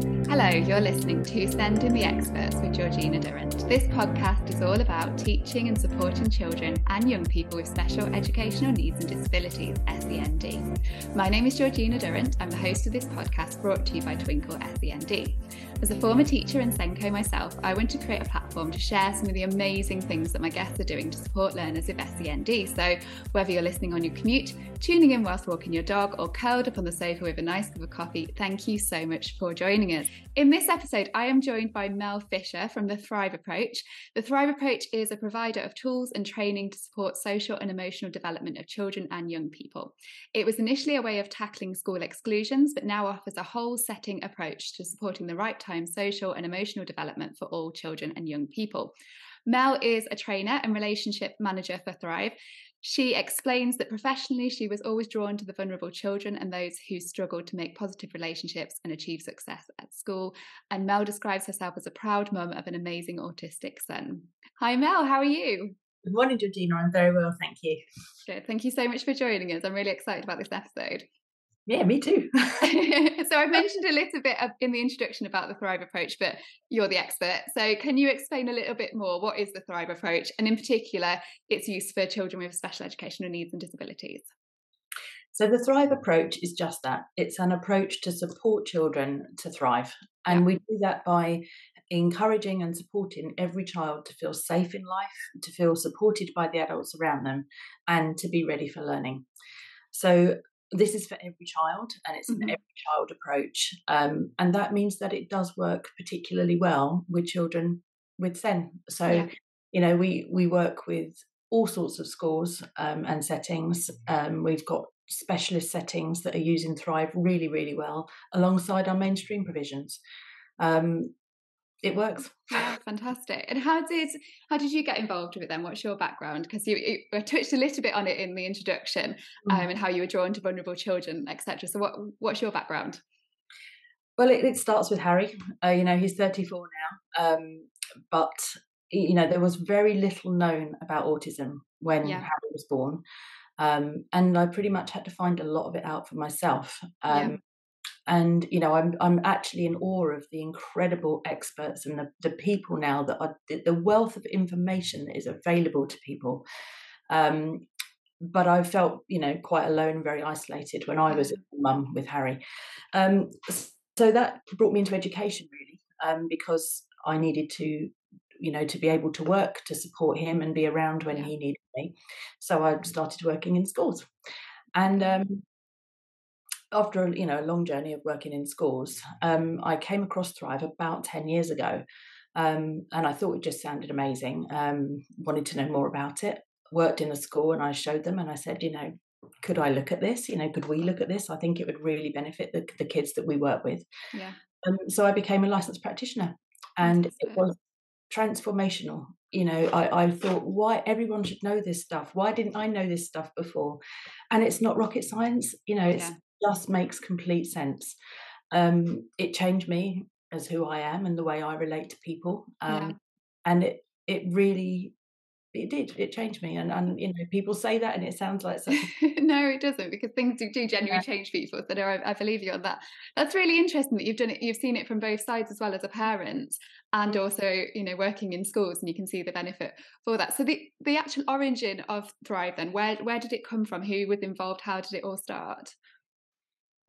Hello, you're listening to Sending the Experts with Georgina Durrant. This podcast is all about teaching and supporting children and young people with special educational needs and disabilities, SEND. My name is Georgina Durrant. I'm the host of this podcast brought to you by Twinkl SEND. As a former teacher and SENCO myself, I want to create a platform to share some of the amazing things that my guests are doing to support learners with SEND. So, whether you're listening on your commute, tuning in whilst walking your dog, or curled up on the sofa with a nice cup of coffee, thank you so much for joining us. In this episode, I am joined by Mel Fisher from the Thrive Approach. The Thrive Approach is a provider of tools and training to support social and emotional development of children and young people. It was initially a way of tackling school exclusions, but now offers a whole setting approach to supporting the right time social and emotional development for all children and young people. Mel is a trainer and relationship manager for Thrive. She explains that professionally, she was always drawn to the vulnerable children and those who struggled to make positive relationships and achieve success at school. And Mel describes herself as a proud mum of an amazing autistic son. Hi, Mel, how are you? Good morning, Georgina. I'm very well, thank you. Good. Thank you so much for joining us. I'm really excited about this episode. Yeah, me too. so I mentioned a little bit in the introduction about the Thrive approach, but you're the expert. So can you explain a little bit more what is the Thrive approach and in particular its use for children with special educational needs and disabilities? So the Thrive approach is just that. It's an approach to support children to thrive. And yeah. we do that by encouraging and supporting every child to feel safe in life, to feel supported by the adults around them, and to be ready for learning. So this is for every child and it's mm-hmm. an every child approach um, and that means that it does work particularly well with children with SEN so yeah. you know we we work with all sorts of schools um, and settings um, we've got specialist settings that are using thrive really really well alongside our mainstream provisions um, it works. Yeah, fantastic. And how did how did you get involved with it then? What's your background? Because you, you touched a little bit on it in the introduction, mm. um, and how you were drawn to vulnerable children, etc. So, what what's your background? Well, it, it starts with Harry. Uh, you know, he's 34 now, um, but you know there was very little known about autism when yeah. Harry was born. Um, and I pretty much had to find a lot of it out for myself. Um, yeah and you know i'm i'm actually in awe of the incredible experts and the, the people now that are the wealth of information that is available to people um, but I felt, you know, quite alone very isolated when I was a mum with Harry. Um, so that brought me into education really, um, because I needed to, you know, to be able to work to support him and be around when he needed me. So I started working in schools, and um, after you know a long journey of working in schools, um, I came across Thrive about ten years ago, um, and I thought it just sounded amazing. Um, wanted to know more about it. Worked in a school, and I showed them, and I said, you know, could I look at this? You know, could we look at this? I think it would really benefit the, the kids that we work with. Yeah. Um, so I became a licensed practitioner, and it was transformational. You know, I, I thought, why everyone should know this stuff? Why didn't I know this stuff before? And it's not rocket science. You know, it's yeah just makes complete sense. Um, it changed me as who I am and the way I relate to people. Um, yeah. And it it really it did it changed me and and you know people say that and it sounds like no it doesn't because things do, do genuinely yeah. change people so no I, I, believe you on that that's really interesting that you've done it you've seen it from both sides as well as a parent and also you know working in schools and you can see the benefit for that so the the actual origin of thrive then where where did it come from who was involved how did it all start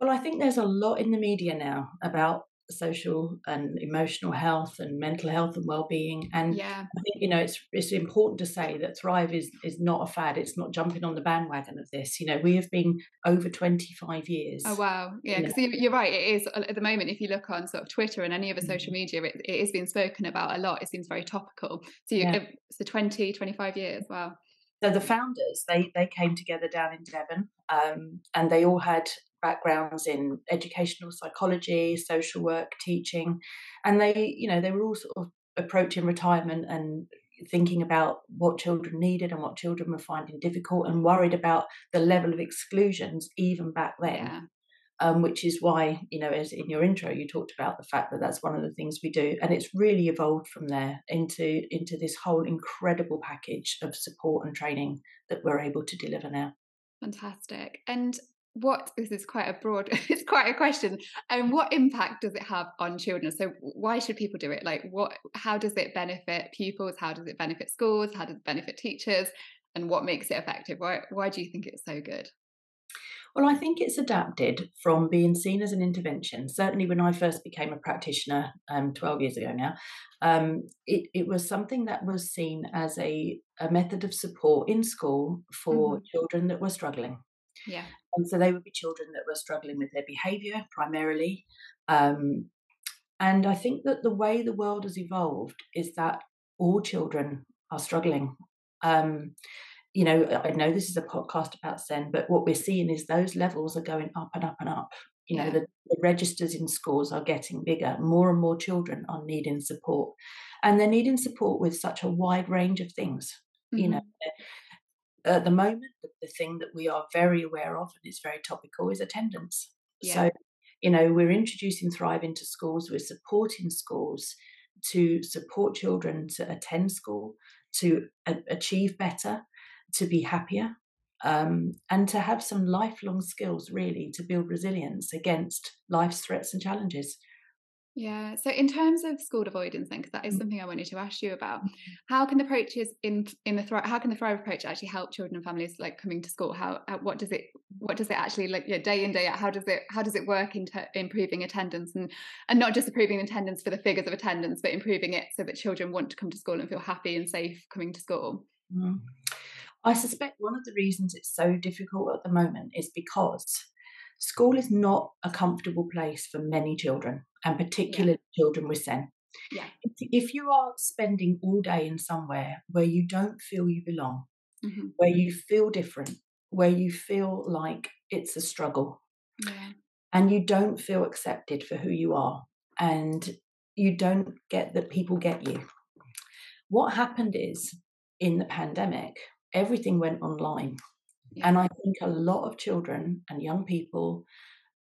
well, I think there's a lot in the media now about social and emotional health and mental health and well-being and yeah. i think you know it's it's important to say that thrive is is not a fad it's not jumping on the bandwagon of this you know we have been over 25 years oh wow yeah because you are right it is at the moment if you look on sort of twitter and any other social mm-hmm. media it, it is being spoken about a lot it seems very topical so you yeah. so 20 25 years wow so the founders they they came together down in devon um, and they all had backgrounds in educational psychology, social work, teaching, and they, you know, they were all sort of approaching retirement and thinking about what children needed and what children were finding difficult and worried about the level of exclusions even back then. Yeah. Um, which is why, you know, as in your intro, you talked about the fact that that's one of the things we do, and it's really evolved from there into into this whole incredible package of support and training that we're able to deliver now. Fantastic. And what this is quite a broad it's quite a question and um, what impact does it have on children so why should people do it like what how does it benefit pupils how does it benefit schools how does it benefit teachers and what makes it effective why why do you think it's so good well, I think it's adapted from being seen as an intervention. Certainly, when I first became a practitioner um, 12 years ago now, um, it, it, was something that was seen as a, a method of support in school for mm-hmm. children that were struggling. Yeah. And so they would be children that were struggling with their behaviour primarily. Um, and I think that the way the world has evolved is that all children are struggling. Um, you know, I know this is a podcast about SEN, but what we're seeing is those levels are going up and up and up. You know, yeah. the, the, registers in schools are getting bigger. More and more children are needing support. And they're needing support with such a wide range of things. Mm-hmm. You know, mm-hmm. At the moment, the, the, thing that we are very aware of and is very topical is attendance. Yeah. So, you know, we're introducing Thrive into schools, we're supporting schools to support children to attend school, to a- achieve better to be happier um, and to have some lifelong skills really to build resilience against life's threats and challenges. Yeah. So, in terms of school avoidance, then, because that is mm. something I wanted to ask you about, how can the approaches in in the thrive, how can the thrive approach actually help children and families like coming to school? How, what does it what does it actually like yeah, day in day out? How does it how does it work into improving attendance and and not just improving attendance for the figures of attendance, but improving it so that children want to come to school and feel happy and safe coming to school? Mm. I suspect one of the reasons it's so difficult at the moment is because school is not a comfortable place for many children, and particularly yeah. children with SEN. Yeah. If you are spending all day in somewhere where you don't feel you belong, mm-hmm. where you feel different, where you feel like it's a struggle, yeah. and you don't feel accepted for who you are, and you don't get that people get you. What happened is in the pandemic, everything went online. Yeah. And I think a lot of children and young people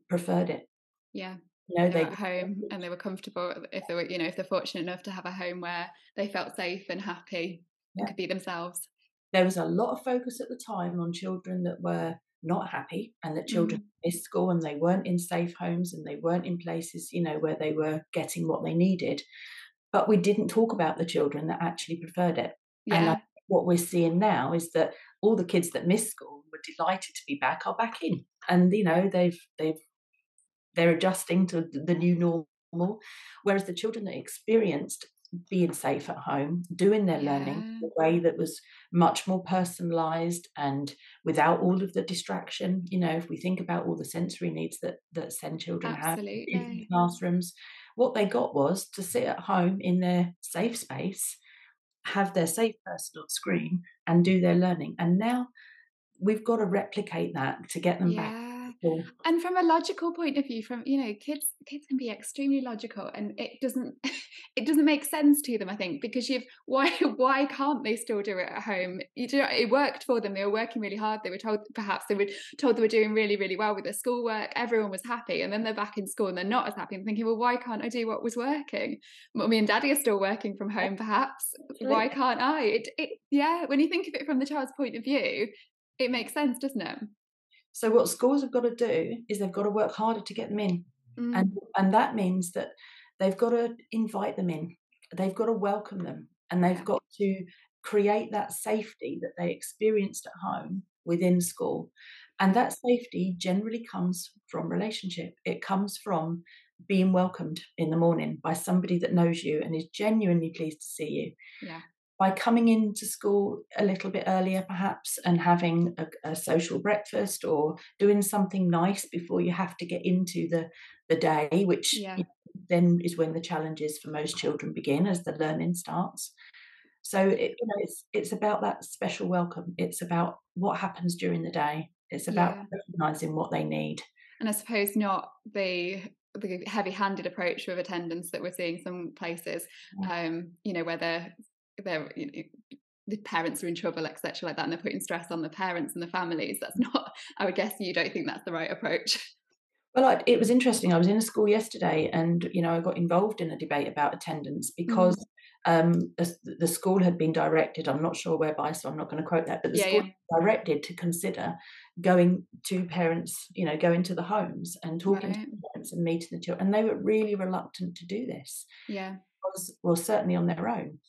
preferred it. Yeah. You know, they were at home and they were comfortable if they were, you know, if they're fortunate enough to have a home where they felt safe and happy yeah. and could be themselves. There was a lot of focus at the time on children that were not happy and that children mm. missed school and they weren't in safe homes and they weren't in places, you know, where they were getting what they needed. But we didn't talk about the children that actually preferred it. Yeah. And I what we're seeing now is that all the kids that missed school were delighted to be back are back in, and you know they've they've they're adjusting to the new normal, whereas the children that experienced being safe at home, doing their yeah. learning the way that was much more personalized and without all of the distraction. You know, if we think about all the sensory needs that that SEN children Absolutely. have in classrooms, what they got was to sit at home in their safe space have their safe person on screen and do their learning. And now we've got to replicate that to get them yeah. back and from a logical point of view from you know kids kids can be extremely logical and it doesn't it doesn't make sense to them i think because you've why why can't they still do it at home? You do it worked for them they were working really hard they were told perhaps they were told they were doing really really well with their schoolwork everyone was happy and then they're back in school and they're not as happy and thinking well why can't i do what was working? Mummy and daddy are still working from home perhaps. Why can't i? It, it yeah when you think of it from the child's point of view it makes sense doesn't it so what schools have got to do is they've got to work harder to get them in, mm. and and that means that they've got to invite them in, they've got to welcome them, and they've got to create that safety that they experienced at home within school. And that safety generally comes from relationship. It comes from being welcomed in the morning by somebody that knows you and is genuinely pleased to see you. Yeah by coming into school a little bit earlier, perhaps, and having a, a, social breakfast or doing something nice before you have to get into the, the day, which yeah. you know, then is when the challenges for most children begin as the learning starts. So it, you know, it's it's about that special welcome. It's about what happens during the day. It's about yeah. recognizing what they need. And I suppose not the the heavy-handed approach with attendance that we're seeing some places, um, you know, where they're they're you know, the parents are in trouble, etc., like that, and they're putting stress on the parents and the families. That's not. I would guess you don't think that's the right approach. Well, I, it was interesting. I was in a school yesterday, and you know, I got involved in a debate about attendance because. Mm. um, the school had been directed, I'm not sure whereby, so I'm not going to quote that, but the yeah, school yeah. directed to consider going to parents, you know, going to the homes and talking right. to parents and meeting the children. And they were really reluctant to do this. Yeah. Was, well, certainly on their own.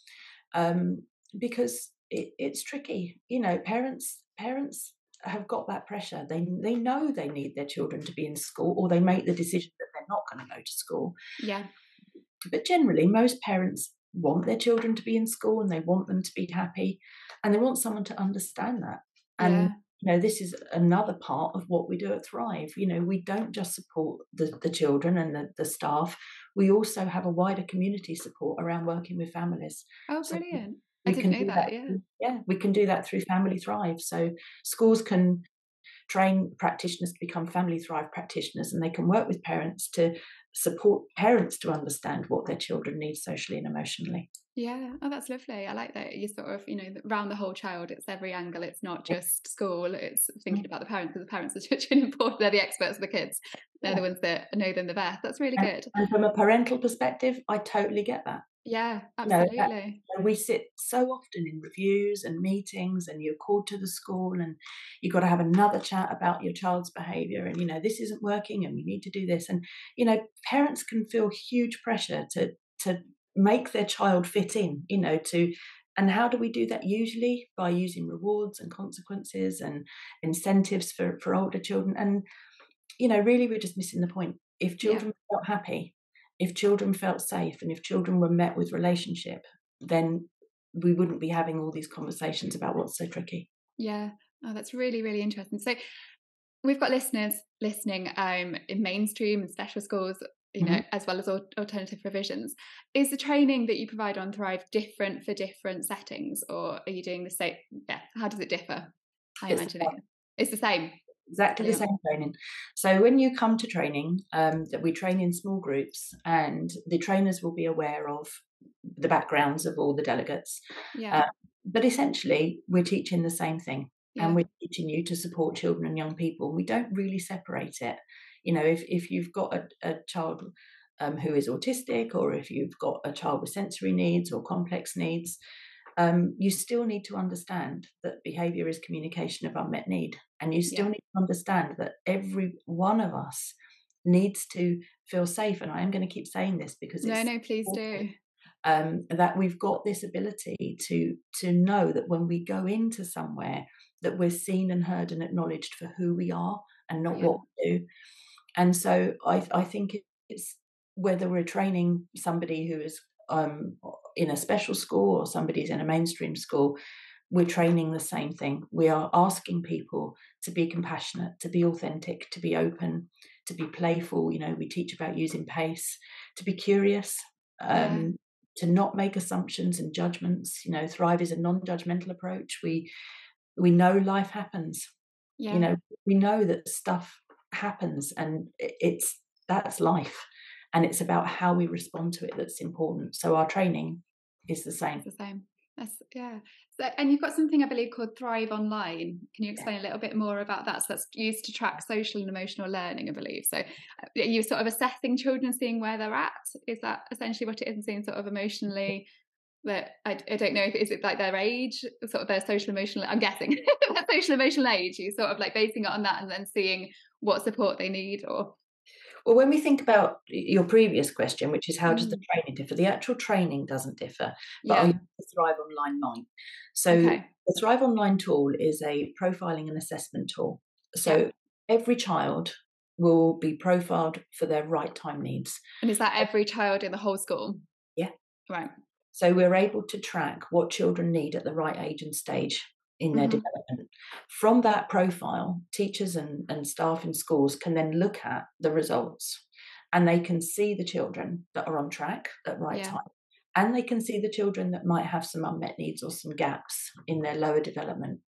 Um, because it, it's tricky. You know, parents parents have got that pressure. They they know they need their children to be in school, or they make the decision that they're not going to go to school. Yeah. But generally, most parents want their children to be in school and they want them to be happy, and they want someone to understand that. And yeah. You know, this is another part of what we do at Thrive. You know, we don't just support the, the children and the, the staff. We also have a wider community support around working with families. Oh, brilliant. So I didn't know that, that. Yeah. Yeah, we can do that through Family Thrive. So schools can train practitioners to become Family Thrive practitioners, and they can work with parents to support parents to understand what their children need socially and emotionally. Yeah, oh, that's lovely. I like that you sort of, you know, around the whole child. It's every angle. It's not just school. It's thinking mm. about the parents because the parents are such an important. They're the experts of the kids. They're yeah. the ones that know them the best. That's really and, good. And from a parental perspective, I totally get that. Yeah, absolutely. You know, we sit so often in reviews and meetings, and you're called to the school, and you've got to have another chat about your child's behaviour, and you know this isn't working, and we need to do this, and you know parents can feel huge pressure to to make their child fit in, you know, to and how do we do that usually by using rewards and consequences and incentives for for older children, and you know really we're just missing the point. If children yeah. are not happy if children felt safe and if children were met with relationship, then we wouldn't be having all these conversations about what's so tricky. Yeah. Oh, that's really, really interesting. So we've got listeners listening um, in mainstream and special schools, you know, mm-hmm. as well as alternative provisions. Is the training that you provide on Thrive different for different settings, or are you doing the same? Yeah, how does it differ? I it's imagine it. It's the same exactly yeah. the same training. So when you come to training, um, that we train in small groups, and the trainers will be aware of the backgrounds of all the delegates. Yeah. Uh, but essentially, we're teaching the same thing, yeah. and we're teaching you to support children and young people. We don't really separate it. You know, if if you've got a, a child um, who is autistic, or if you've got a child with sensory needs or complex needs, um, you still need to understand that behavior is communication of unmet need. And you still yeah. need to understand that every one of us needs to feel safe. And I am going to keep saying this because no, no, please do. Um, that we've got this ability to to know that when we go into somewhere that we're seen and heard and acknowledged for who we are and not yeah. what we do. And so I, I think it's whether we're training somebody who is um, in a special school or somebody's in a mainstream school, we're training the same thing. We are asking people to be compassionate, to be authentic, to be open, to be playful. You know, we teach about using pace, to be curious, um, yeah. to not make assumptions and judgments. You know, Thrive is a non-judgmental approach. We we know life happens. Yeah. You know, we know that stuff happens, and it's that's life and it's about how we respond to it that's important. So our training is the same. It's the same. That's, yeah. So, and you've got something I believe called Thrive Online. Can you explain yeah. a little bit more about that? So that's used to track social and emotional learning, I believe. So uh, you're sort of assessing children, seeing where they're at. Is that essentially what it is? And seeing sort of emotionally that I, I, don't know if is it like their age, sort of their social emotional. I'm guessing their social emotional age. You sort of like basing it on that and then seeing what support they need or well, when we think about your previous question, which is how does the mm. training differ, the actual training doesn't differ, but yeah. the Thrive Online might. So okay. the Thrive Online tool is a profiling and assessment tool. So yeah. every child will be profiled for their right time needs. And is that every child in the whole school? Yeah. Right. So we're able to track what children need at the right age and stage in their mm-hmm. development. From that profile, teachers and, and staff in schools can then look at the results and they can see the children that are on track at right yeah. time. And they can see the children that might have some unmet needs or some gaps in their lower development.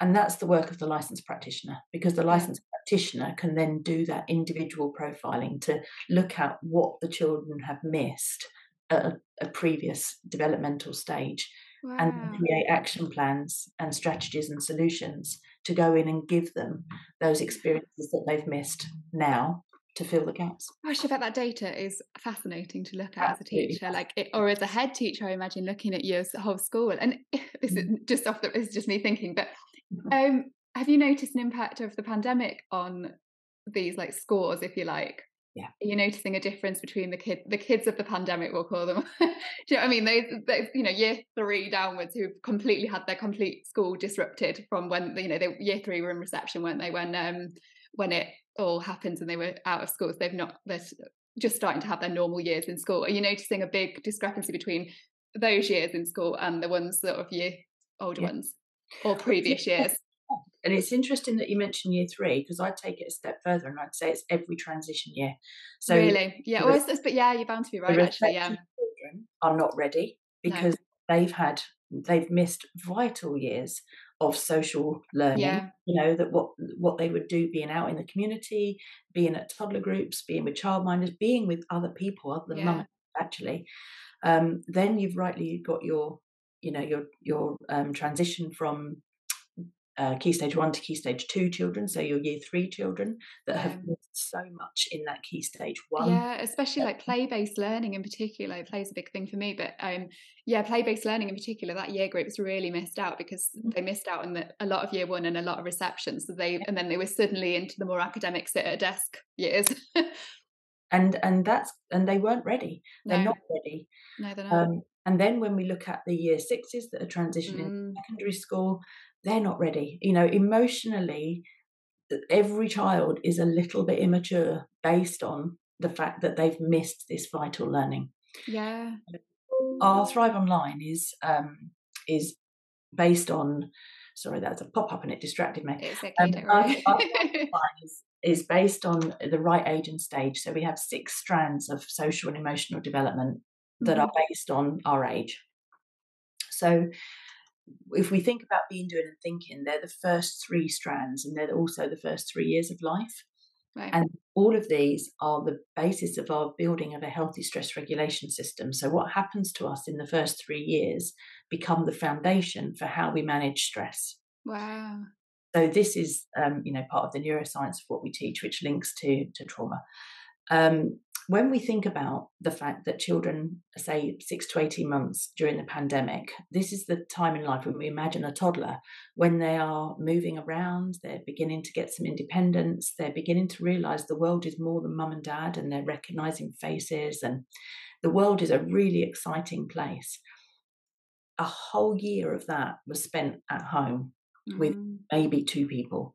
And that's the work of the licensed practitioner because the licensed practitioner can then do that individual profiling to look at what the children have missed at a, a previous developmental stage wow. and create action plans and strategies and solutions to go in and give them those experiences that they've missed now to fill the gaps. Gosh, I bet that data is fascinating to look at Absolutely. as a teacher, like it, or as a head teacher. I imagine looking at your whole school, and this is mm-hmm. just off the. Is just me thinking, but mm-hmm. um, have you noticed an impact of the pandemic on these like scores, if you like? Yeah. Are you noticing a difference between the kid, the kids of the pandemic, we'll call them? Do you know what I mean? Those, those, you know, year three downwards who have completely had their complete school disrupted from when, you know, they year three were in reception, weren't they? When um when it all happened and they were out of school schools, they've not they're just starting to have their normal years in school. Are you noticing a big discrepancy between those years in school and the ones sort of year older yeah. ones or previous years? And it's interesting that you mentioned year three because I'd take it a step further and I'd say it's every transition year. So really, yeah. Well, but yeah, you're bound to be right. Actually, yeah. Children are not ready because no. they've had they've missed vital years of social learning. Yeah. You know that what what they would do, being out in the community, being at toddler groups, being with childminders, being with other people other than yeah. mum actually. Um, then you've rightly got your you know your your um, transition from uh, key stage one to key stage two children, so your year three children that have missed so much in that key stage one. Yeah, especially like play based learning in particular plays a big thing for me. But um, yeah, play based learning in particular, that year groups really missed out because mm. they missed out on the, a lot of year one and a lot of reception. So they and then they were suddenly into the more academic sit at a desk years. and and that's and they weren't ready. They're no. not ready. No, they're not. Um, and then when we look at the year sixes that are transitioning mm. secondary school, they're not ready. You know, emotionally, every child is a little bit immature based on the fact that they've missed this vital learning. Yeah. Our Thrive Online is um, is based on. Sorry, that's a pop up and it distracted me. It's okay, um, don't worry. our, our is, is based on the right age and stage. So we have six strands of social and emotional development that mm-hmm. are based on our age. So if we think about being, doing, and thinking, they're the first three strands, and they're also the first three years of life. Right. And all of these are the basis of our building of a healthy stress regulation system. So, what happens to us in the first three years become the foundation for how we manage stress. Wow. So, this is, um, you know, part of the neuroscience of what we teach, which links to to trauma. Um, when we think about the fact that children, say six to 18 months during the pandemic, this is the time in life when we imagine a toddler when they are moving around, they're beginning to get some independence, they're beginning to realize the world is more than mum and dad, and they're recognizing faces, and the world is a really exciting place. A whole year of that was spent at home mm-hmm. with maybe two people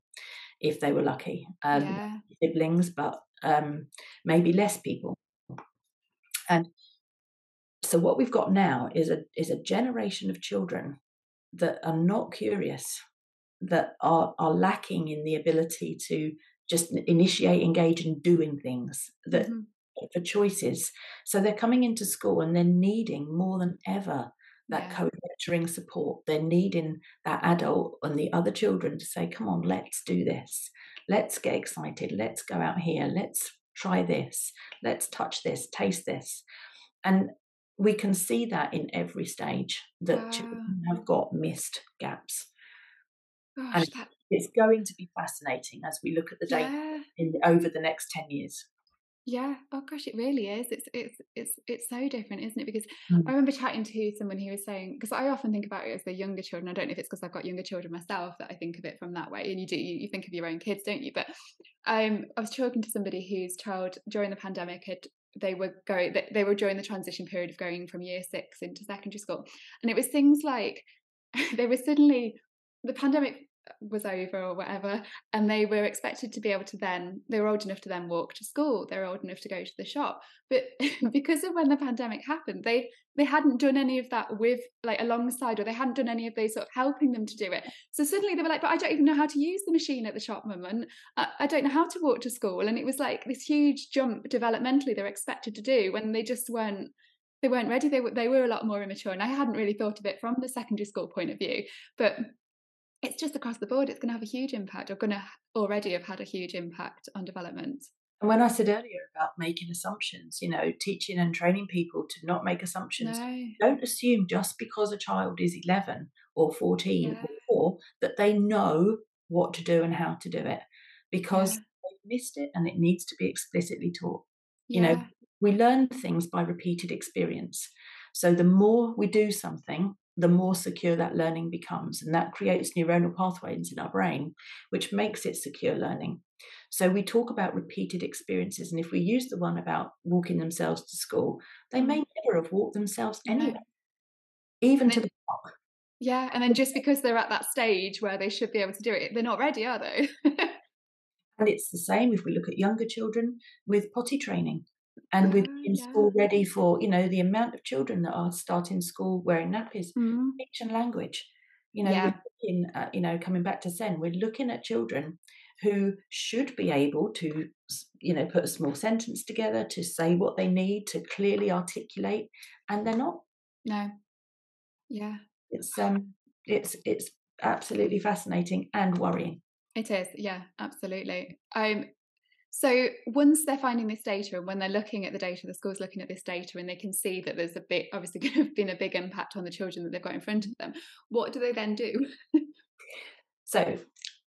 if they were lucky, um, yeah. siblings, but um, maybe less people. And so what we've got now is a is a generation of children that are not curious, that are are lacking in the ability to just initiate, engage in doing things that mm-hmm. for choices. So they're coming into school and they're needing more than ever that yeah. co-regulating support. They're needing that adult and the other children to say, come on, let's do this. Let's get excited. Let's go out here. Let's try this. Let's touch this, taste this. And we can see that in every stage that wow. children have got missed gaps. Gosh, and that... it's going to be fascinating as we look at the data yeah. in, over the next 10 years. Yeah. Oh gosh, it really is. It's it's it's it's so different, isn't it? Because mm. I remember chatting to someone who was saying because I often think about it as the younger children. I don't know if it's because I've got younger children myself that I think of it from that way. And you do you, you think of your own kids, don't you? But um, I was talking to somebody whose child during the pandemic had they were going they, they were during the transition period of going from year six into secondary school, and it was things like they were suddenly the pandemic was over or whatever and they were expected to be able to then they were old enough to then walk to school they were old enough to go to the shop. But because of when the pandemic happened they they hadn't done any of that with like alongside or they hadn't done any of those sort of helping them to do it. So suddenly they were like but i don't even know how to use the machine at the shop mum and I, I don't know how to walk to school. And it was like this huge jump developmentally they're expected to do when they just weren't they weren't ready. They were they were a lot more immature and i hadn't really thought of it from the secondary school point of view. But it's just across the board it's going to have a huge impact or going to already have had a huge impact on development and when i said earlier about making assumptions you know teaching and training people to not make assumptions no. don't assume just because a child is 11 or 14 yeah. or 4 that they know what to do and how to do it because yeah. they've missed it and it needs to be explicitly taught. Yeah. You know, we learn things by repeated experience. So the more we do something, the more secure that learning becomes. And that creates neuronal pathways in our brain, which makes it secure learning. So we talk about repeated experiences. And if we use the one about walking themselves to school, they may mm-hmm. never have walked themselves anywhere, even then, to the park. Yeah. And then just because they're at that stage where they should be able to do it, they're not ready, are they? and it's the same if we look at younger children with potty training and we've been yeah. school ready for you know the amount of children that are starting school wearing nappies mm. speech and language. You know yeah. we're looking at, you know coming back to SEN we're looking at children who should be able to you know put a small sentence together to say what they need to clearly articulate and they're not. No. Yeah. It's um it's it's absolutely fascinating and worrying. It is. Yeah absolutely. Um so once they're finding this data and when they're looking at the data, the school's looking at this data and they can see that there's a bit obviously going to have been a big impact on the children that they've got in front of them. What do they then do? so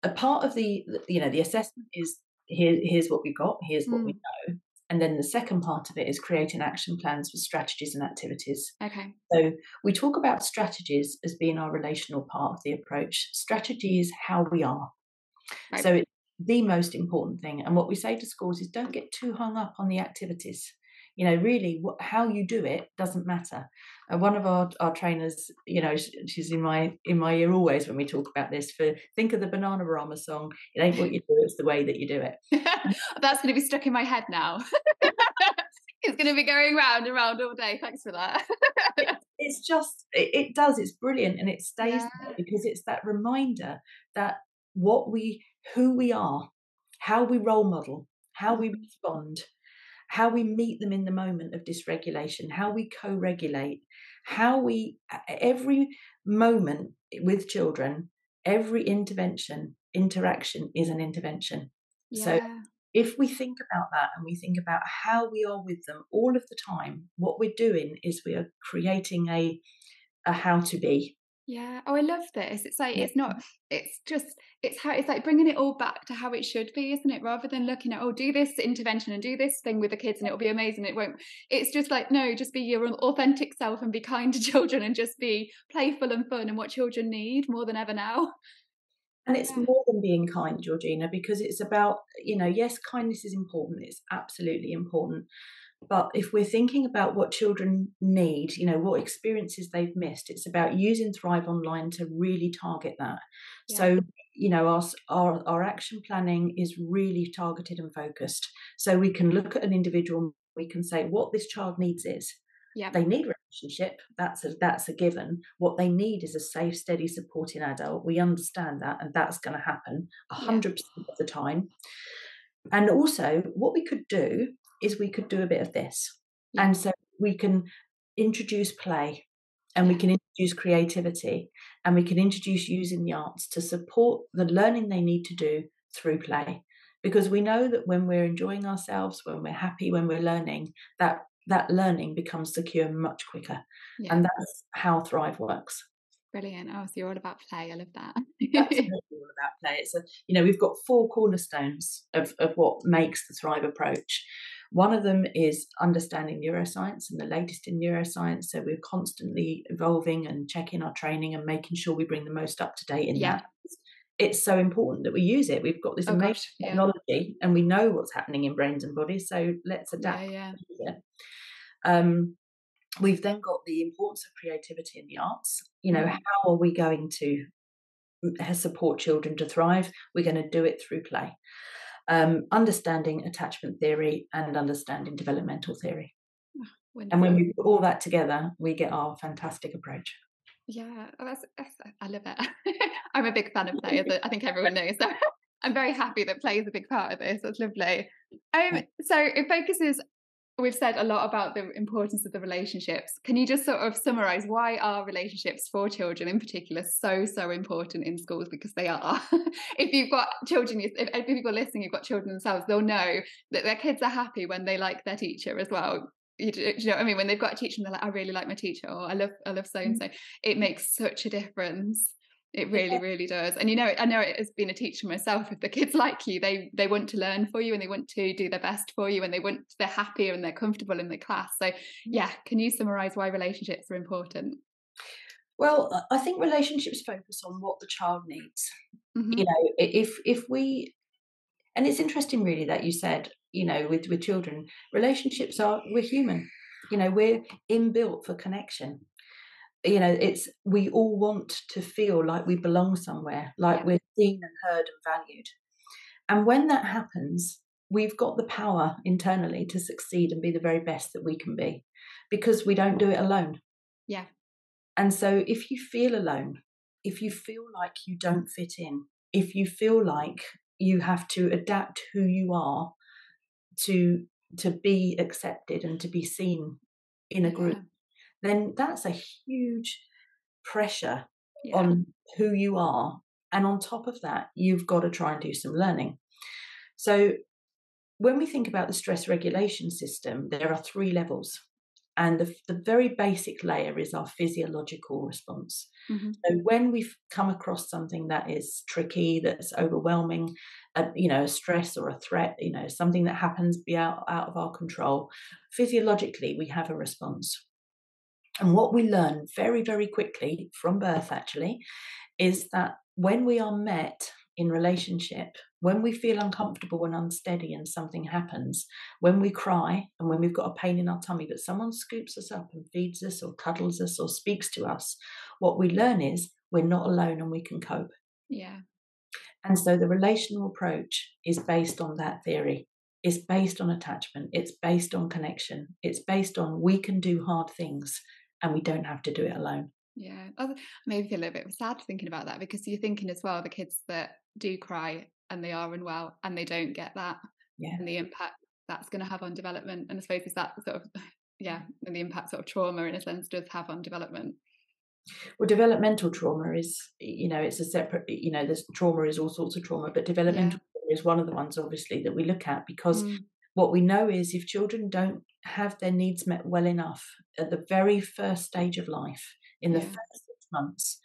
a part of the you know the assessment is here, here's what we got, here's what mm. we know. And then the second part of it is creating action plans for strategies and activities. Okay. So we talk about strategies as being our relational part of the approach. Strategy is how we are. Right. So it's the most important thing. And what we say to schools is don't get too hung up on the activities. You know, really, what, how you do it doesn't matter. Uh, one of our, our trainers, you know, she, she's in my in my ear always when we talk about this. For think of the Bananarama song. It ain't what you do; it's the way that you do it. That's going to be stuck in my head now. it's going to be going round and round all day. Thanks for that. it, it's just, it, it, does. It's brilliant, and it stays yeah. because it's that reminder that what we who we are, how we role model, how we mm-hmm. respond, how we meet them in the moment of dysregulation, how we co regulate, how we, every moment with children, every intervention, interaction is an intervention. Yeah. So if we think about that and we think about how we are with them all of the time, what we're doing is we are creating a a how to be yeah. Oh, I love this. It's like, it's not, it's just, it's how, it's like bringing it all back to how it should be, isn't it? Rather than looking at, oh, do this intervention and do this thing with the kids and it'll be amazing. It won't, it's just like, no, just be your authentic self and be kind to children and just be playful and fun and what children need more than ever now. And it's yeah. more than being kind, Georgina, because it's about, you know, yes, kindness is important. It's absolutely important. But if we're thinking about what children need, you know, what experiences they've missed, it's about using Thrive Online to really target that. Yeah. So, you know, our, our, our action planning is really targeted and focused. So we can look at an individual, we can say what this child needs is. Yeah. They need relationship. That's a that's a given. What they need is a safe, steady, supporting adult. We understand that, and that's going to happen hundred yeah. percent of the time. And also, what we could do is we could do a bit of this. Yeah. And so we can introduce play and we can introduce creativity and we can introduce using the arts to support the learning they need to do through play. Because we know that when we're enjoying ourselves when we're happy when we're learning that that learning becomes secure much quicker. Yeah. and that's how thrive works. Brilliant. Oh so you're all about play. I love that. Absolutely all about play. It's a you know we've got four cornerstones of, of what makes the thrive approach one of them is understanding neuroscience and the latest in neuroscience. So we're constantly evolving and checking our training and making sure we bring the most up to date in yeah. that. It's so important that we use it. We've got this oh, amazing gosh, yeah. technology and we know what's happening in brains and bodies. So let's adapt. Yeah, yeah. Um, we've then got the importance of creativity in the arts. You know, mm. how are we going to mm, support children to thrive? We're going to do it through play um, understanding attachment theory and understanding developmental theory. Oh, and when we put all that together, we get our fantastic approach. Yeah, oh, that's, that's, I love it. I'm a big fan of play, as I think everyone knows. So I'm very happy that play is a big part of this. That's lovely. Um, so it focuses we've said a lot about the importance of the relationships. Can you just sort of summarize why are relationships for children in particular so so important in schools because they are. if you've got children if, if people are listening you've got children themselves they'll know that their kids are happy when they like their teacher as well. You, you know what I mean when they've got a teacher and they're like I really like my teacher or I love I love so and mm. so. It makes such a difference. It really, yeah. really does. And you know, I know it has been a teacher myself. If the kids like you, they they want to learn for you and they want to do their best for you and they want they're happier and they're comfortable in the class. So yeah, can you summarize why relationships are important? Well, I think relationships focus on what the child needs. Mm-hmm. You know, if if we and it's interesting really that you said, you know, with with children, relationships are we're human. You know, we're inbuilt for connection you know it's we all want to feel like we belong somewhere like yeah. we're seen and heard and valued. And when that happens we've got the power internally to succeed and be the very best that we can be because we don't do it alone. Yeah. And so if you feel alone if you feel like you don't fit in if you feel like you have to adapt who you are to to be accepted and to be seen in a group then that's a huge pressure yeah. on who you are. And on top of that, you've got to try and do some learning. So, when we think about the stress regulation system, there are three levels. And the, the very basic layer is our physiological response. Mm-hmm. So, when we've come across something that is tricky, that's overwhelming, uh, you know, a stress or a threat, you know, something that happens be out, out of our control, physiologically, we have a response. And what we learn very, very quickly from birth, actually, is that when we are met in relationship, when we feel uncomfortable and unsteady and something happens, when we cry and when we've got a pain in our tummy, but someone scoops us up and feeds us or cuddles us or speaks to us, what we learn is we're not alone and we can cope. Yeah. And so the relational approach is based on that theory. It's based on attachment. It's based on connection. It's based on we can do hard things and we don't have to do it alone. Yeah, I maybe feel a little bit sad thinking about that because you're thinking as well the kids that do cry and they are unwell and they don't get that yeah. and the impact that's going to have on development. And I suppose is that sort of yeah, and the impact sort of trauma in a sense does have on development. Well, developmental trauma is, you know, it's a separate, you know, there's trauma is all sorts of trauma, but developmental yeah. trauma is one of the ones, obviously, that we look at because mm. What we know is if children don't have their needs met well enough at the very first stage of life, in the first six months.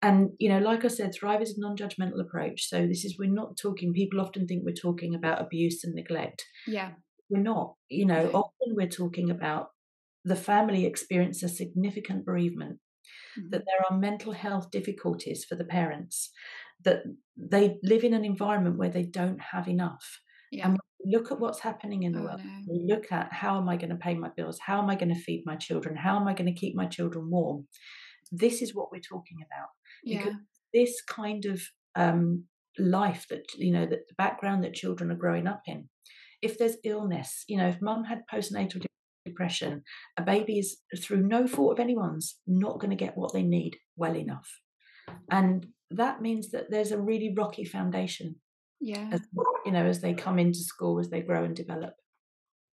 And, you know, like I said, Thrive is a non judgmental approach. So this is, we're not talking, people often think we're talking about abuse and neglect. Yeah. We're not. You know, okay. often we're talking about the family experience a significant bereavement, mm-hmm. that there are mental health difficulties for the parents, that they live in an environment where they don't have enough. Yeah. And look at what's happening in the oh, world. No. Look at how am I going to pay my bills? How am I going to feed my children? How am I going to keep my children warm? This is what we're talking about. Yeah. Because this kind of um, life that, you know, that the background that children are growing up in. If there's illness, you know, if mum had postnatal depression, a baby is through no fault of anyone's not going to get what they need well enough. And that means that there's a really rocky foundation yeah as, you know as they come into school as they grow and develop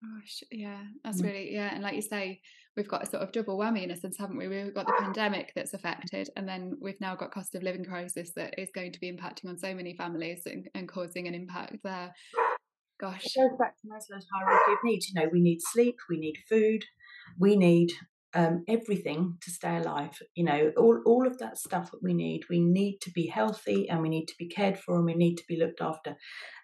Gosh, yeah, that's mm. really yeah, and like you say, we've got a sort of double whammy in a sense, haven't we? We've got the pandemic that's affected, and then we've now got cost of living crisis that is going to be impacting on so many families and, and causing an impact there. Gosh, it goes back to Maslow's hierarchy of needs. You know, we need sleep, we need food, we need um, everything to stay alive. You know, all, all of that stuff that we need. We need to be healthy and we need to be cared for and we need to be looked after.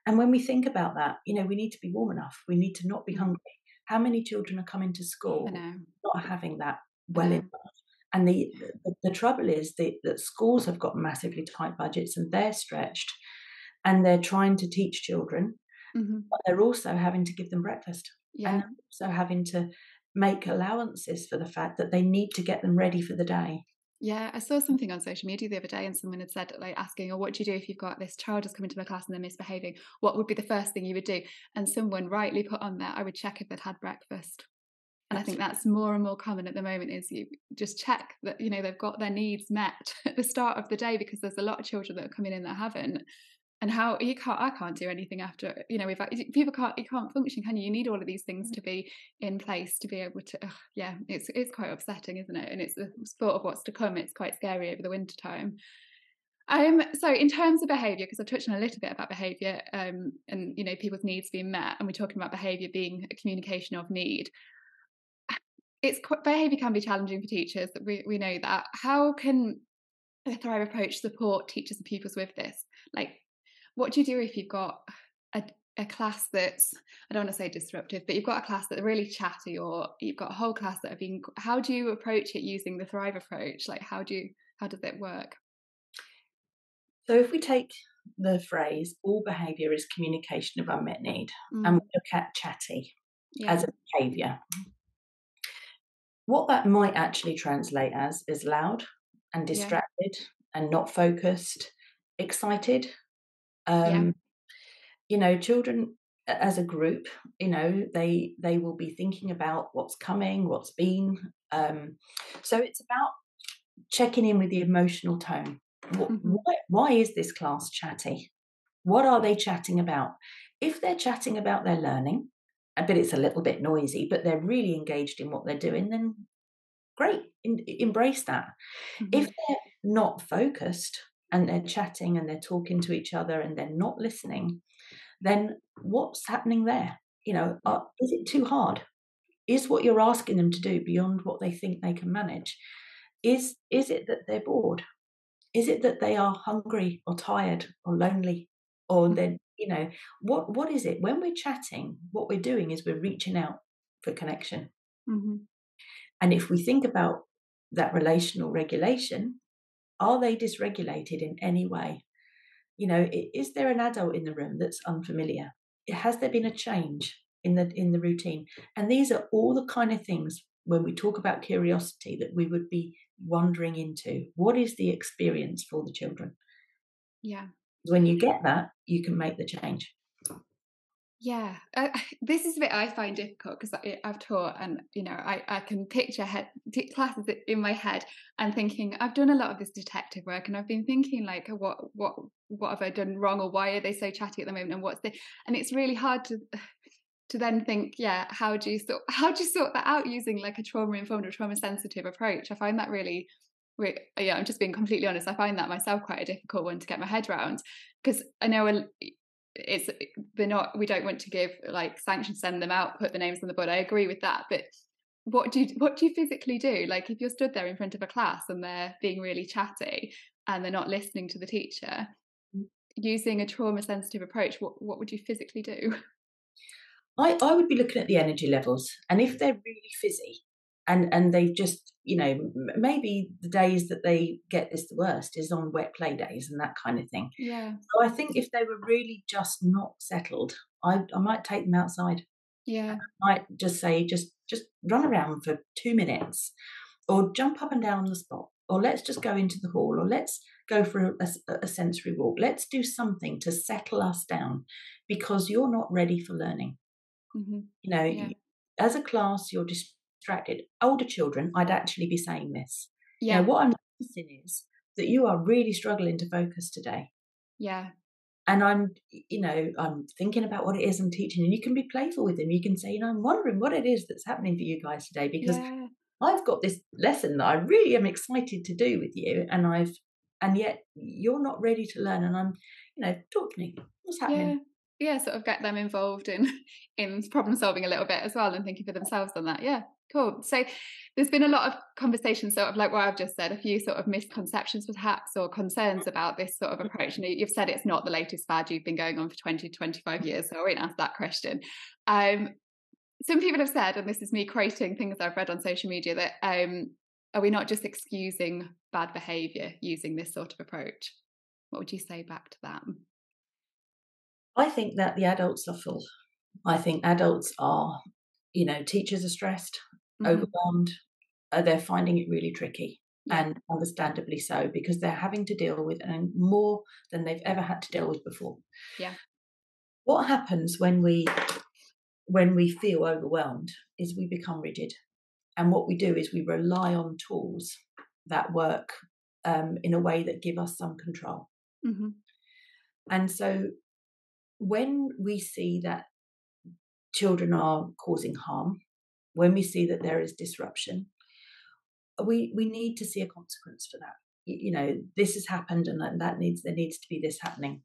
And when we think about that, you know, we need to be warm enough. We need to not be mm. hungry. How many children are coming to school not having that well enough? And the, the, the trouble is that, that schools have got massively tight budgets and they're stretched and they're trying to teach children, mm-hmm. but they're also having to give them breakfast. Yeah. And also having to make allowances for the fact that they need to get them ready for the day. Yeah, I saw something on social media the other day, and someone had said, like, asking, "Oh, what do you do if you've got this child has come into my class and they're misbehaving? What would be the first thing you would do?" And someone rightly put on there, "I would check if they'd had breakfast." And I think that's more and more common at the moment. Is you just check that you know they've got their needs met at the start of the day because there's a lot of children that are coming in that haven't, and how you can't i can't do anything after you know if I, people can't you can't function can you? You need all of these things to be in place to be able to ugh, yeah it's it's quite upsetting isn't it? And it's the thought of what's to come it's quite scary over the winter time. Um so in terms of behavior because i've touched on a little bit about behavior um and you know people's needs being met and we're talking about behavior being a communication of need. It's behavior can be challenging for teachers we, we know that. How can the Thrive approach support teachers and pupils with this? Like, what do you do if you've got a, a class that's I don't want to say disruptive, but you've got a class that are really chatty, or you've got a whole class that have been. How do you approach it using the Thrive approach? Like, how do you how does it work? So, if we take the phrase "all behaviour is communication of unmet need," mm. and we look at chatty yeah. as a behaviour, what that might actually translate as is loud and distracted yeah. and not focused, excited. Um, yeah you know children as a group you know they they will be thinking about what's coming what's been um, so it's about checking in with the emotional tone. Mm-hmm. why, why is this class chatty? What are they chatting about? If they're chatting about their learning but it's a little bit noisy but they're really engaged in what they're doing then great in, embrace that. Mm-hmm. if they're not focused and they're chatting and they're talking to each other and they're not listening then what's happening there? You know, are, is it too hard? Is what you're asking them to do beyond what they think they can manage? Is is it that they're bored? Is it that they are hungry or tired or lonely or mm. then you know what what is it when we're chatting what we're doing is we're reaching out for connection mm-hmm. and if we think about that relational regulation are they dysregulated in any way? You know is there an adult in the room that's unfamiliar? Has there been a change in the in the routine? And these are all the kind of things when we talk about curiosity that we would be wandering into. What is the experience for the children? Yeah. When you get that you can make the change yeah, uh, this is a bit I find difficult because I've taught and you know I, I can picture head classes in my head and thinking I've done a lot of this detective work and I've been thinking like what what what have I done wrong or why are they so chatty at the moment and what's the and it's really hard to to then think yeah how do you sort how do you sort that out using like a trauma informed or trauma sensitive approach? I find that really yeah I'm just being completely honest I find that myself quite a difficult one to get my head around because I know it's they're not we don't want to give like sanctions send them out put the names on the board. I agree with that but what do you what do you physically do? Like if you're stood there in front of a class and they're being really chatty and they're not listening to the teacher mm. using a trauma sensitive approach what what would you physically do? I, I would be looking at the energy levels and if they're really fizzy and and they've just you know maybe the days that they get this the worst is on wet play days and that kind of thing. Yeah. So i think if they were really just not settled i i might take them outside. Yeah. I might just say just just run around for two minutes or jump up and down on the spot or let's just go into the hall or let's go for a, a, a sensory walk. Let's do something to settle us down because you're not ready for learning. Mm-hmm. you know yeah. as a class you're just distracted. Older children, I'd actually be saying this. Yeah. You know, what I'm noticing is that you are really struggling to focus today. Yeah. And I'm, you know, I'm thinking about what it is I'm teaching, and you can be playful with them. You can say, you know, I'm wondering what it is that's happening for you guys today because yeah. I've got this lesson that I really am excited to do with you, and I've, and yet you're not ready to learn, and I'm, you know, talking. What's happening? Yeah sort of get them involved in in problem solving a little bit as well and thinking for themselves on that yeah Cool. So there's been a lot of conversation, sort of like what I've just said, a few sort of misconceptions perhaps or concerns about this sort of approach. And you've said it's not the latest fad, you've been going on for 20, 25 years, so I won't ask that question. Um, some people have said, and this is me quoting things I've read on social media, that um, are we not just excusing bad behaviour using this sort of approach? What would you say back to that? I think that the adults are full. I think adults are, you know, teachers are stressed, mm-hmm. overwhelmed. Uh, they're finding it really tricky, and understandably so, because they're having to deal with and more than they've ever had to deal with before. Yeah. What happens when we when we feel overwhelmed is we become rigid, and what we do is we rely on tools that work um, in a way that give us some control. Mm-hmm. And so when we see that children are causing harm, when we see that there is disruption, we we need to see a consequence for that. You know, this has happened, and that needs there needs to be this happening,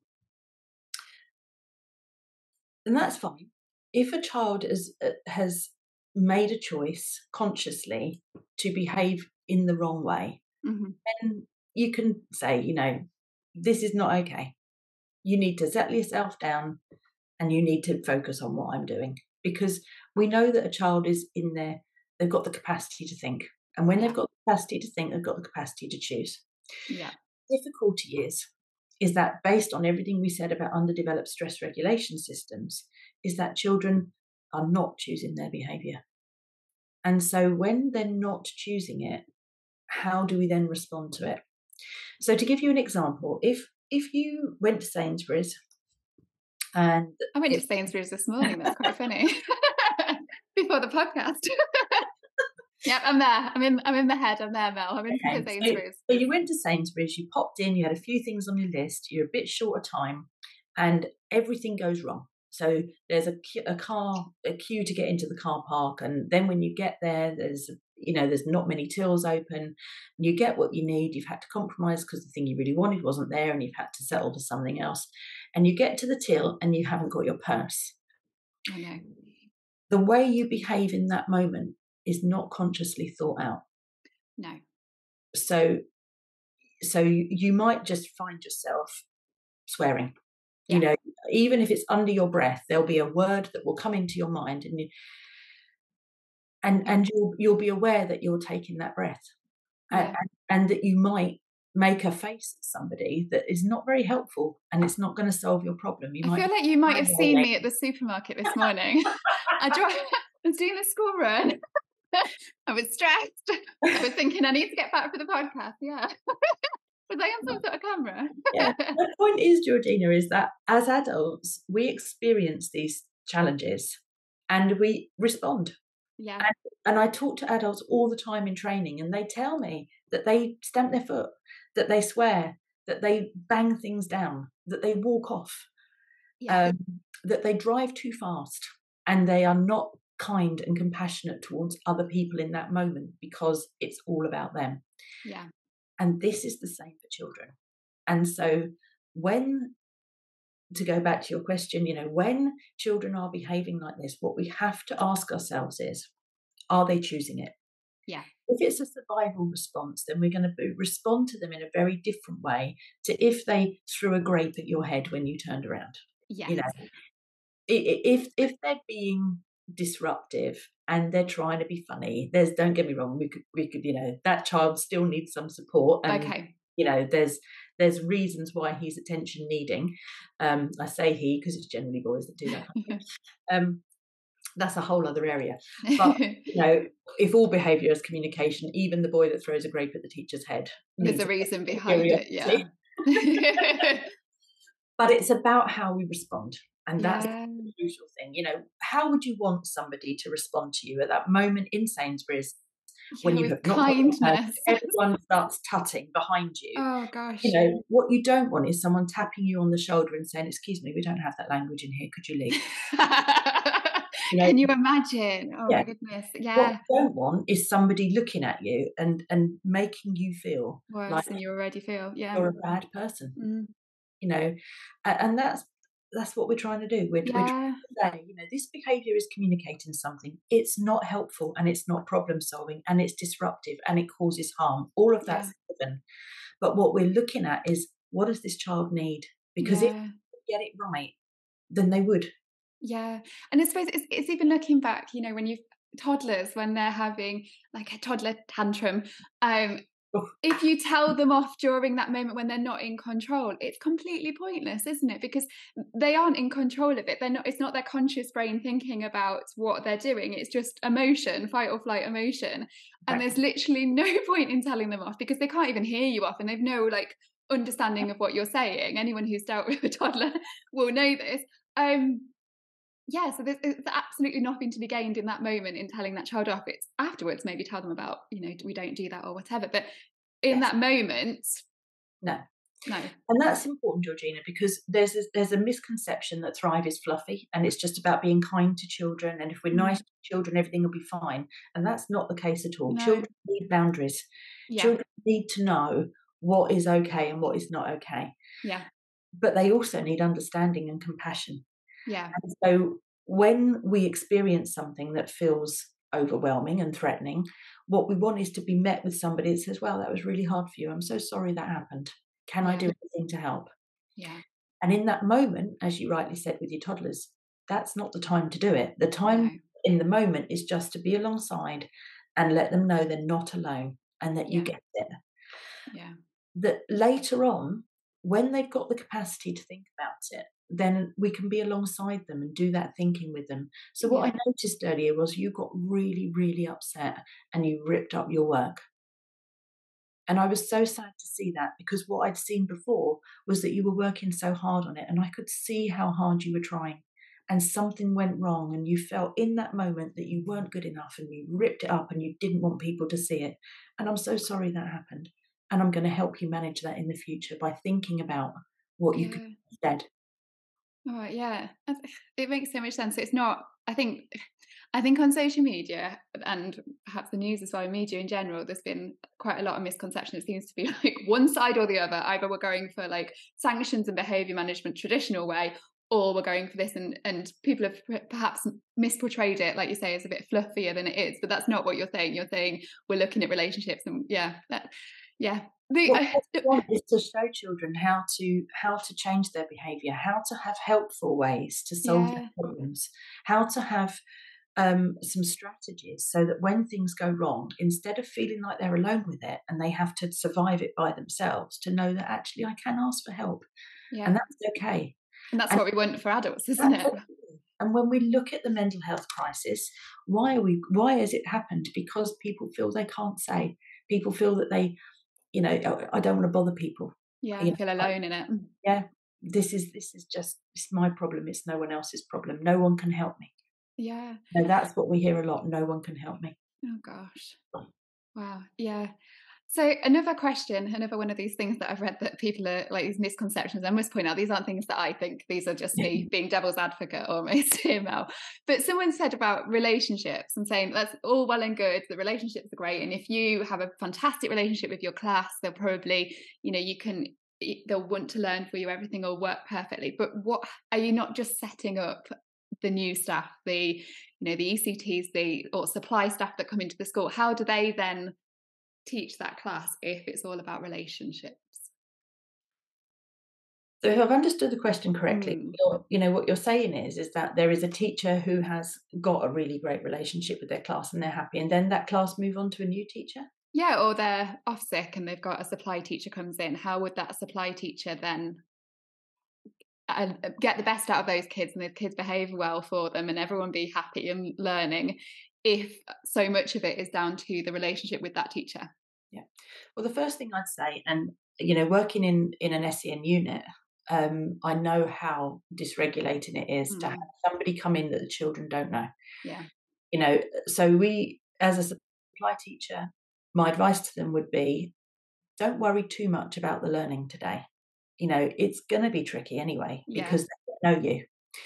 and that's fine. If a child is, uh, has made a choice consciously to behave in the wrong way, mm-hmm. then you can say, you know, this is not okay. You need to settle yourself down and you need to focus on what I'm doing because we know that a child is in there, they've got the capacity to think. And when they've got the capacity to think, they've got the capacity to choose. Yeah. Difficulty is, is that based on everything we said about underdeveloped stress regulation systems, is that children are not choosing their behavior. And so when they're not choosing it, how do we then respond to it? So to give you an example, if if you went to Sainsbury's and I went to Sainsbury's this morning, that's quite funny. Before the podcast. yep, I'm there. I'm in I'm in the head, I'm there, Mel. I'm in okay. Sainsbury's. So, so you went to Sainsbury's, you popped in, you had a few things on your list, you're a bit short of time, and everything goes wrong. So there's a, a car, a queue to get into the car park, and then when you get there, there's you know there's not many tills open. You get what you need. You've had to compromise because the thing you really wanted wasn't there, and you've had to settle for something else. And you get to the till, and you haven't got your purse. I know. The way you behave in that moment is not consciously thought out. No. So, so you, you might just find yourself swearing you know even if it's under your breath there'll be a word that will come into your mind and you and and you'll you'll be aware that you're taking that breath yeah. and, and that you might make a face at somebody that is not very helpful and it's not going to solve your problem. You I feel like you might have seen me at the supermarket this morning. I, drive, I was doing the school run. I was stressed. I was thinking I need to get back for the podcast. Yeah. Was I on mm. some sort of camera? yeah. The point is, Georgina, is that as adults, we experience these challenges and we respond. Yeah. And, and I talk to adults all the time in training, and they tell me that they stamp their foot, that they swear, that they bang things down, that they walk off, yeah. um, that they drive too fast, and they are not kind and compassionate towards other people in that moment because it's all about them. Yeah. And this is the same for children. And so when to go back to your question, you know, when children are behaving like this, what we have to ask ourselves is, are they choosing it? Yeah. If it's a survival response, then we're going to respond to them in a very different way to if they threw a grape at your head when you turned around. Yeah. You know, if if they're being disruptive and they're trying to be funny. There's don't get me wrong, we could we could, you know, that child still needs some support. And, okay. You know, there's there's reasons why he's attention needing. Um, I say he because it's generally boys that do that. Um, that's a whole other area. But you know, if all behaviour is communication, even the boy that throws a grape at the teacher's head, there's a reason behind it. Yeah. but it's about how we respond. And that's yeah. the crucial thing. You know, how would you want somebody to respond to you at that moment in Sainsbury's when you have not kindness. everyone starts tutting behind you. Oh gosh. You know, what you don't want is someone tapping you on the shoulder and saying, Excuse me, we don't have that language in here, could you leave? you know, Can you imagine? Oh yeah. my goodness. Yeah. What you don't want is somebody looking at you and and making you feel worse like than you already feel. Yeah. You're a bad person. Mm. You know, and that's that's what we're trying to do. We're, yeah. we're trying to say, you know, this behavior is communicating something. It's not helpful and it's not problem solving and it's disruptive and it causes harm. All of that's yeah. given. But what we're looking at is what does this child need? Because yeah. if they get it right, then they would. Yeah. And I suppose it's, it's even looking back, you know, when you've toddlers when they're having like a toddler tantrum um if you tell them off during that moment when they're not in control it's completely pointless isn't it? Because they aren't in control of it. They're not it's not their conscious brain thinking about what they're doing. It's just emotion fight or flight emotion. And there's literally no point in telling them off because they can't even hear you off and they've no like understanding of what you're saying. Anyone who's dealt with a toddler will know this. Um yeah, so there's, there's, absolutely nothing to be gained in that moment in telling that child off. It's afterwards, maybe tell them about, you know, we don't do that or whatever. But in yes. that moment, no, no. And that's important, Georgina, because there's a, there's a misconception that Thrive is fluffy and it's just about being kind to children. And if we're mm. nice to children, everything will be fine. And that's not the case at all. No. Children need boundaries. Yeah. Children need to know what is okay and what is not okay. Yeah. But they also need understanding and compassion. Yeah. And so when we experience something that feels overwhelming and threatening. What we want is to be met with somebody that says, Well, that was really hard for you. I'm so sorry that happened. Can. I do anything to help? Yeah. And in that moment, as you rightly said with your toddlers, that's not the time to do it. The time no. in the moment is just to be alongside and let them know they're not alone and that you get it. Yeah. That later on, when they've got the capacity to think about it, then we can be alongside them and do that thinking with them. So, what yeah. I noticed earlier was you got really, really upset and you ripped up your work. And I was so sad to see that because what I'd seen before was that you were working so hard on it and I could see how hard you were trying. And something went wrong, and you felt in that moment that you weren't good enough and you ripped it up and you didn't want people to see it. And I'm so sorry that happened. And I'm going to help you manage that in the future by thinking about what you could instead. Oh, yeah. It makes so much sense. It's not, I think, I think on social media and perhaps the news as well, media in general, there's been quite a lot of misconception. It seems to be like one side or the other. Either we're going for like sanctions and behaviour management traditional way, or we're going for this and and people have perhaps misportrayed it like you say as a bit fluffier than it is but that's not what you're saying you're saying we're looking at relationships and yeah that, yeah the, what I want is to show children how to how to change their behaviour, how to have helpful ways to solve yeah. their problems, how to have um, some strategies so that when things go wrong, instead of feeling like they're alone with it and they have to survive it by themselves, to know that actually I can ask for help, yeah. and that's okay. And that's and what we want for adults, isn't it? And when we look at the mental health crisis, why are we? Why has it happened? Because people feel they can't say. People feel that they you know, I don't want to bother people. Yeah, you feel alone in it. Yeah, this is this is just it's my problem. It's no one else's problem. No one can help me. Yeah, and that's what we hear a lot. No one can help me. Oh gosh, wow. Yeah, so another question, another one of these things that I've read that people are like these misconceptions. I must point out these aren't things that I think; these are just me being devil's advocate almost here. But someone said about relationships and saying that's all well and good. The relationships are great, and if you have a fantastic relationship with your class, they'll probably, you know, you can they'll want to learn for you. Everything will work perfectly. But what are you not just setting up the new staff, the you know the ECTs, the or supply staff that come into the school? How do they then teach that class if it's all about relationships? So if I've understood the question correctly, mm. you know what you're saying is is that there is a teacher who has got a really great relationship with their class and they're happy, and then that class move on to a new teacher. Yeah, or they're off sick and they've got a supply teacher comes in. How would that supply teacher then uh, get the best out of those kids and the kids behave well for them and everyone be happy and learning if so much of it is down to the relationship with that teacher? Yeah. Well, the first thing I'd say, and you know, working in in an SEN unit, um, I know how dysregulating it is mm. to have somebody come in that the children don't know. Yeah. You know, so we, as a supply teacher, my advice to them would be, don't worry too much about the learning today. You know, it's going to be tricky anyway yeah. because they don't know you.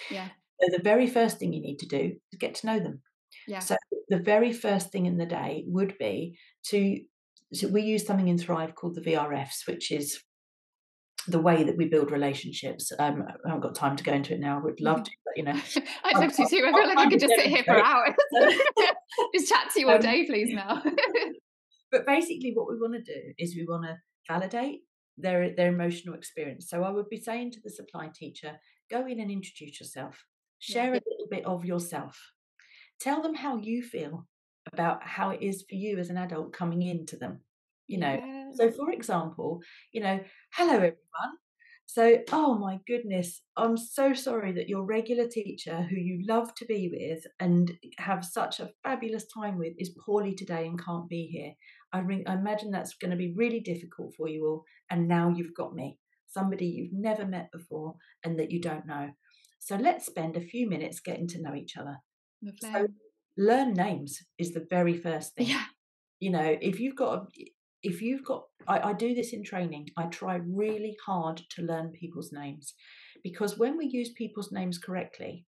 Yeah. So the very first thing you need to do is get to know them. Yeah. So the very first thing in the day would be to so we use something in Thrive called the VRFs, which is the way that we build relationships. Um, I haven't got time to go into it now. I would love to, but you know, I'd love to too. I feel like I could just sit here for hours, just chat to you all um, day, please. Now, but basically, what we want to do is we want to validate their their emotional experience. So I would be saying to the supply teacher, go in and introduce yourself, share yeah. a little bit of yourself. Tell them how you feel about how it is for you as an adult coming into them. You know, yeah. so for example, you know, hello everyone. So, oh my goodness, I'm so sorry that your regular teacher, who you love to be with and have such a fabulous time with, is poorly today and can't be here. I, ring, I imagine that's going to be really difficult for you all. And now you've got me, somebody you've never met before and that you don't know. So let's spend a few minutes getting to know each other. So learn names is the very first thing. Yeah. You know, if you've got a, if you've got I, I do this in training, I try really hard to learn people's names because when we use people's names correctly,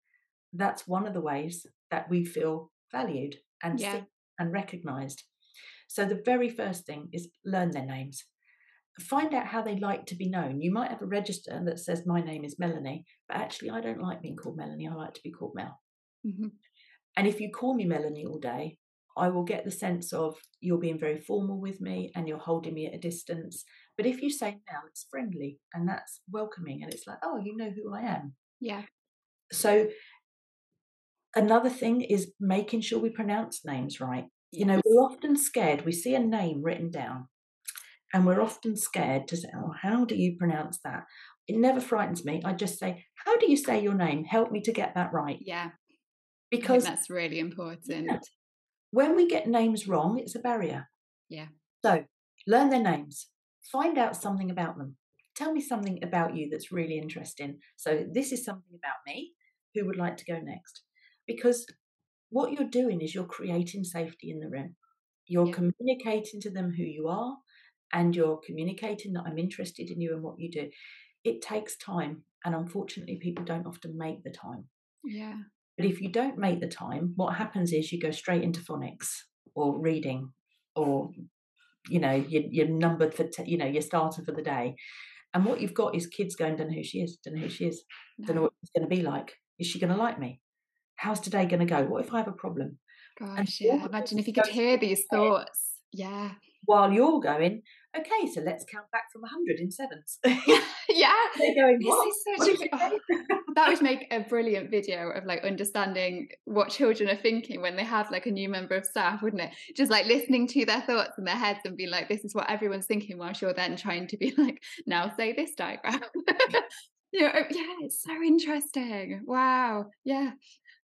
that's one of the ways that we feel valued and yeah. and recognized. So the very first thing is learn their names find out how they like to be known. You might have a register that says, My name is Melanie, but actually, I don't like being called Melanie. I like to be called Mel. Mm-hmm. And if you call me Melanie all day, I will get the sense of you're being very formal with me and you're holding me at a distance. But if you say now, it's friendly and that's welcoming and it's like, oh, you know who I am. Yeah. So another thing is making sure we pronounce names right. You know, we're often scared. We see a name written down and we're often scared to say, oh, how do you pronounce that? It never frightens me. I just say, how do you say your name? Help me to get that right. Yeah. Because that's really important. Yeah, when we get names wrong, it's a barrier. Yeah. So learn their names, find out something about them. Tell me something about you that's really interesting. So this is something about me. Who would like to go next? Because what you're doing is you're creating safety in the room. You're yeah. communicating to them who you are and you're communicating that I'm interested in you and what you do. It takes time. And unfortunately, people don't often make the time. Yeah. But if you don't make the time, what happens is you go straight into phonics or reading or, you know, you're, you're numbered for, t- you know, you're starter for the day. And what you've got is kids going, don't know who she is, don't know who she is, don't know what it's going to be like. Is she going to like me? How's today going to go? What if I have a problem? Gosh, yeah. Imagine if you could hear these thoughts. Yeah. While you're going, okay, so let's count back from 100 in sevens. yeah. They're going, what? Such a, oh, that would make a brilliant video of like understanding what children are thinking when they have like a new member of staff, wouldn't it? Just like listening to their thoughts in their heads and being like, this is what everyone's thinking, whilst you're then trying to be like, now say this diagram. you know, oh, yeah, it's so interesting. Wow. Yeah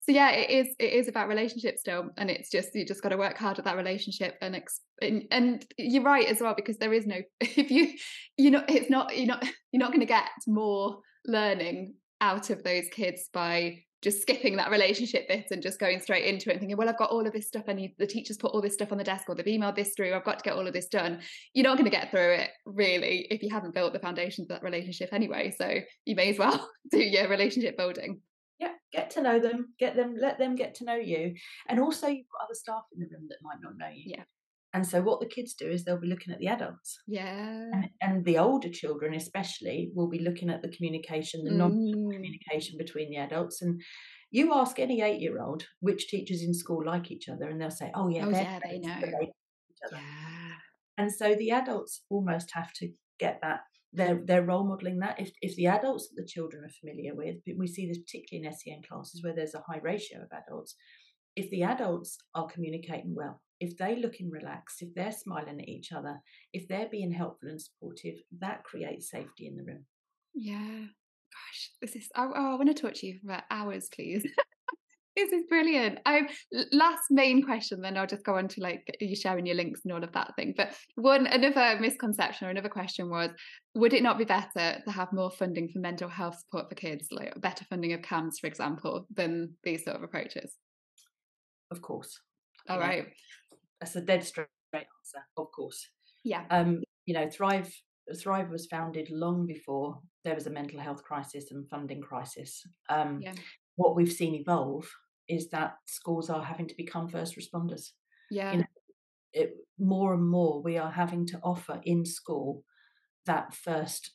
so yeah it is it is about relationships still and it's just you just got to work hard at that relationship and, and and you're right as well because there is no if you you know it's not you're not you're not going to get more learning out of those kids by just skipping that relationship bit and just going straight into it and thinking, well, I've got all of this stuff. I need the teachers put all this stuff on the desk or they've emailed this through. I've got to get all of this done. You're not going to get through it really if you haven't built the foundations of that relationship anyway. So you may as well do your relationship building yeah get to know them get them let them get to know you and also you've got other staff in the room that might not know you yeah and so what the kids do is they'll be looking at the adults yeah and, and the older children especially will be looking at the communication the mm. non-communication between the adults and you ask any eight-year-old which teachers in school like each other and they'll say oh yeah, oh, yeah they know they yeah. and so the adults almost have to get that they're they're role modeling that. If if the adults that the children are familiar with, we see this particularly in SEN classes where there's a high ratio of adults. If the adults are communicating well, if they're looking relaxed, if they're smiling at each other, if they're being helpful and supportive, that creates safety in the room. Yeah. Gosh, this is. Oh, oh I want to talk to you for hours, please. This is brilliant. Um, last main question, then I'll just go on to like you sharing your links and all of that thing. But one another misconception or another question was, would it not be better to have more funding for mental health support for kids, like better funding of CAMHS, for example, than these sort of approaches? Of course. All right. That's a dead straight answer. Of course. Yeah. Um, you know, Thrive Thrive was founded long before there was a mental health crisis and funding crisis. Um, yeah. What we've seen evolve is that schools are having to become first responders. Yeah. You know, it, more and more we are having to offer in school that first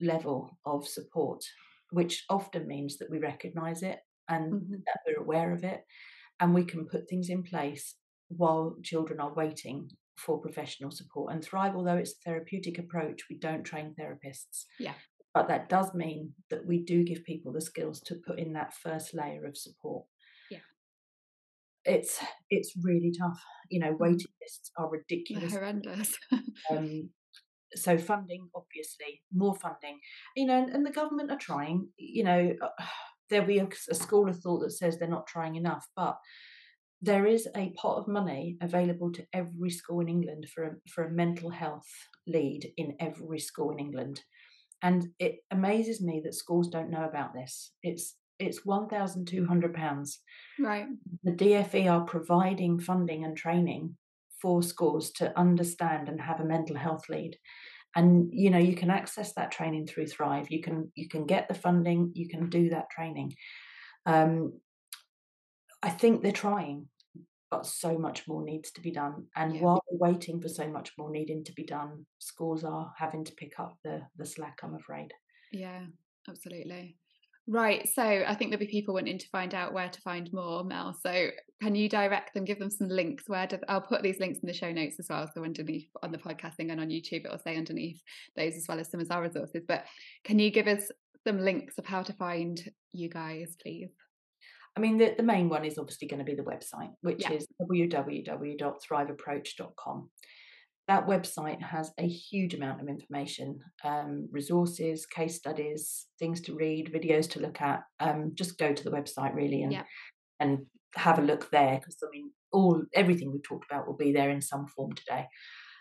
level of support, which often means that we recognize it and mm-hmm. that we're aware of it and we can put things in place while children are waiting for professional support. And Thrive, although it's a therapeutic approach, we don't train therapists. Yeah. But that does mean that we do give people the skills to put in that first layer of support Yeah. it's it's really tough. You know, mm. waiting lists are ridiculous. They're horrendous. um, so funding, obviously, more funding. You know, and, and the government are trying. You know, uh, there'll be a, a school of thought that says they're not trying enough, but there is a pot of money available to every school in England for a, for a mental health lead in every school in England. And it amazes me that schools don't know about this. It's it's £1,200. Right. The DFE are providing funding and training for schools to understand and have a mental health lead. And you know, you can access that training through Thrive. You can you can get the funding, you can do that training. Um, I think they're trying, but so much more needs to be done. And yeah. while we're waiting for so much more needing to be done, schools are having to pick up the the slack, I'm afraid. Yeah, absolutely. Right. So I think there'll be people wanting to find out where to find more, Mel. So can you direct them, give them some links? Where do, I'll put these links in the show notes as well. So underneath on the podcasting and on YouTube, it'll say underneath those as well as some of our resources. But can you give us some links of how to find you guys, please? I mean, the, the main one is obviously going to be the website, which yeah. is www.thriveapproach.com that website has a huge amount of information um, resources case studies things to read videos to look at um, just go to the website really and yeah. and have a look there because i mean all everything we've talked about will be there in some form today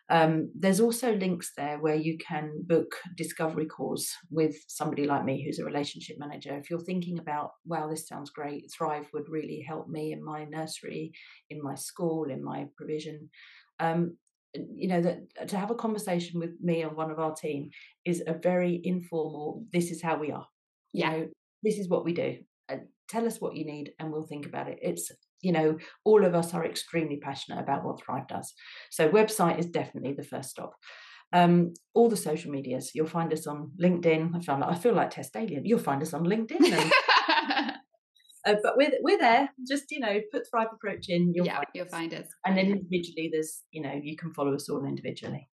um, there's also links there where you can book discovery calls with somebody like me who's a relationship manager. If you're thinking about, wow, this sounds great, Thrive would really help me in my nursery, in my school, in my provision, um, you know that uh, to have a conversation with me and one of our team is a very informal this is how we are yeah. you know this is what we do uh, tell us what you need and we'll think about it it's you know all of us are extremely passionate about what thrive does so website is definitely the first stop um, all the social medias you'll find us on linkedin i feel like, I feel like test alien you'll find us on linkedin and Uh, but we're we're there. Just you know, put Thrive Approach in. You'll yeah, find you'll us. find us. And then individually, there's you know, you can follow us all individually.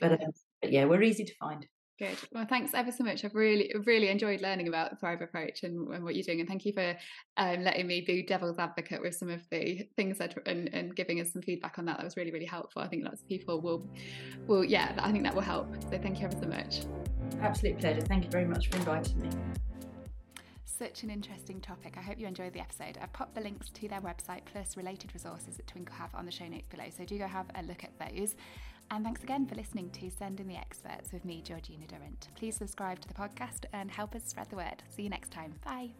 But, uh, but yeah, we're easy to find. Good. Well, thanks ever so much. I've really, really enjoyed learning about the Thrive approach and, and what you're doing. And thank you for um, letting me be devil's advocate with some of the things that and, and giving us some feedback on that. That was really, really helpful. I think lots of people will, will, yeah, I think that will help. So thank you ever so much. Absolute pleasure. Thank you very much for inviting me such an interesting topic. I hope you enjoyed the episode. I've popped the links to their website plus related resources that Twinkl have on the show notes below, so do go have a look at those. And thanks again for listening to Send in the Experts with me, Georgina Durrant. Please subscribe to the podcast and help us spread the word. See you next time. Bye.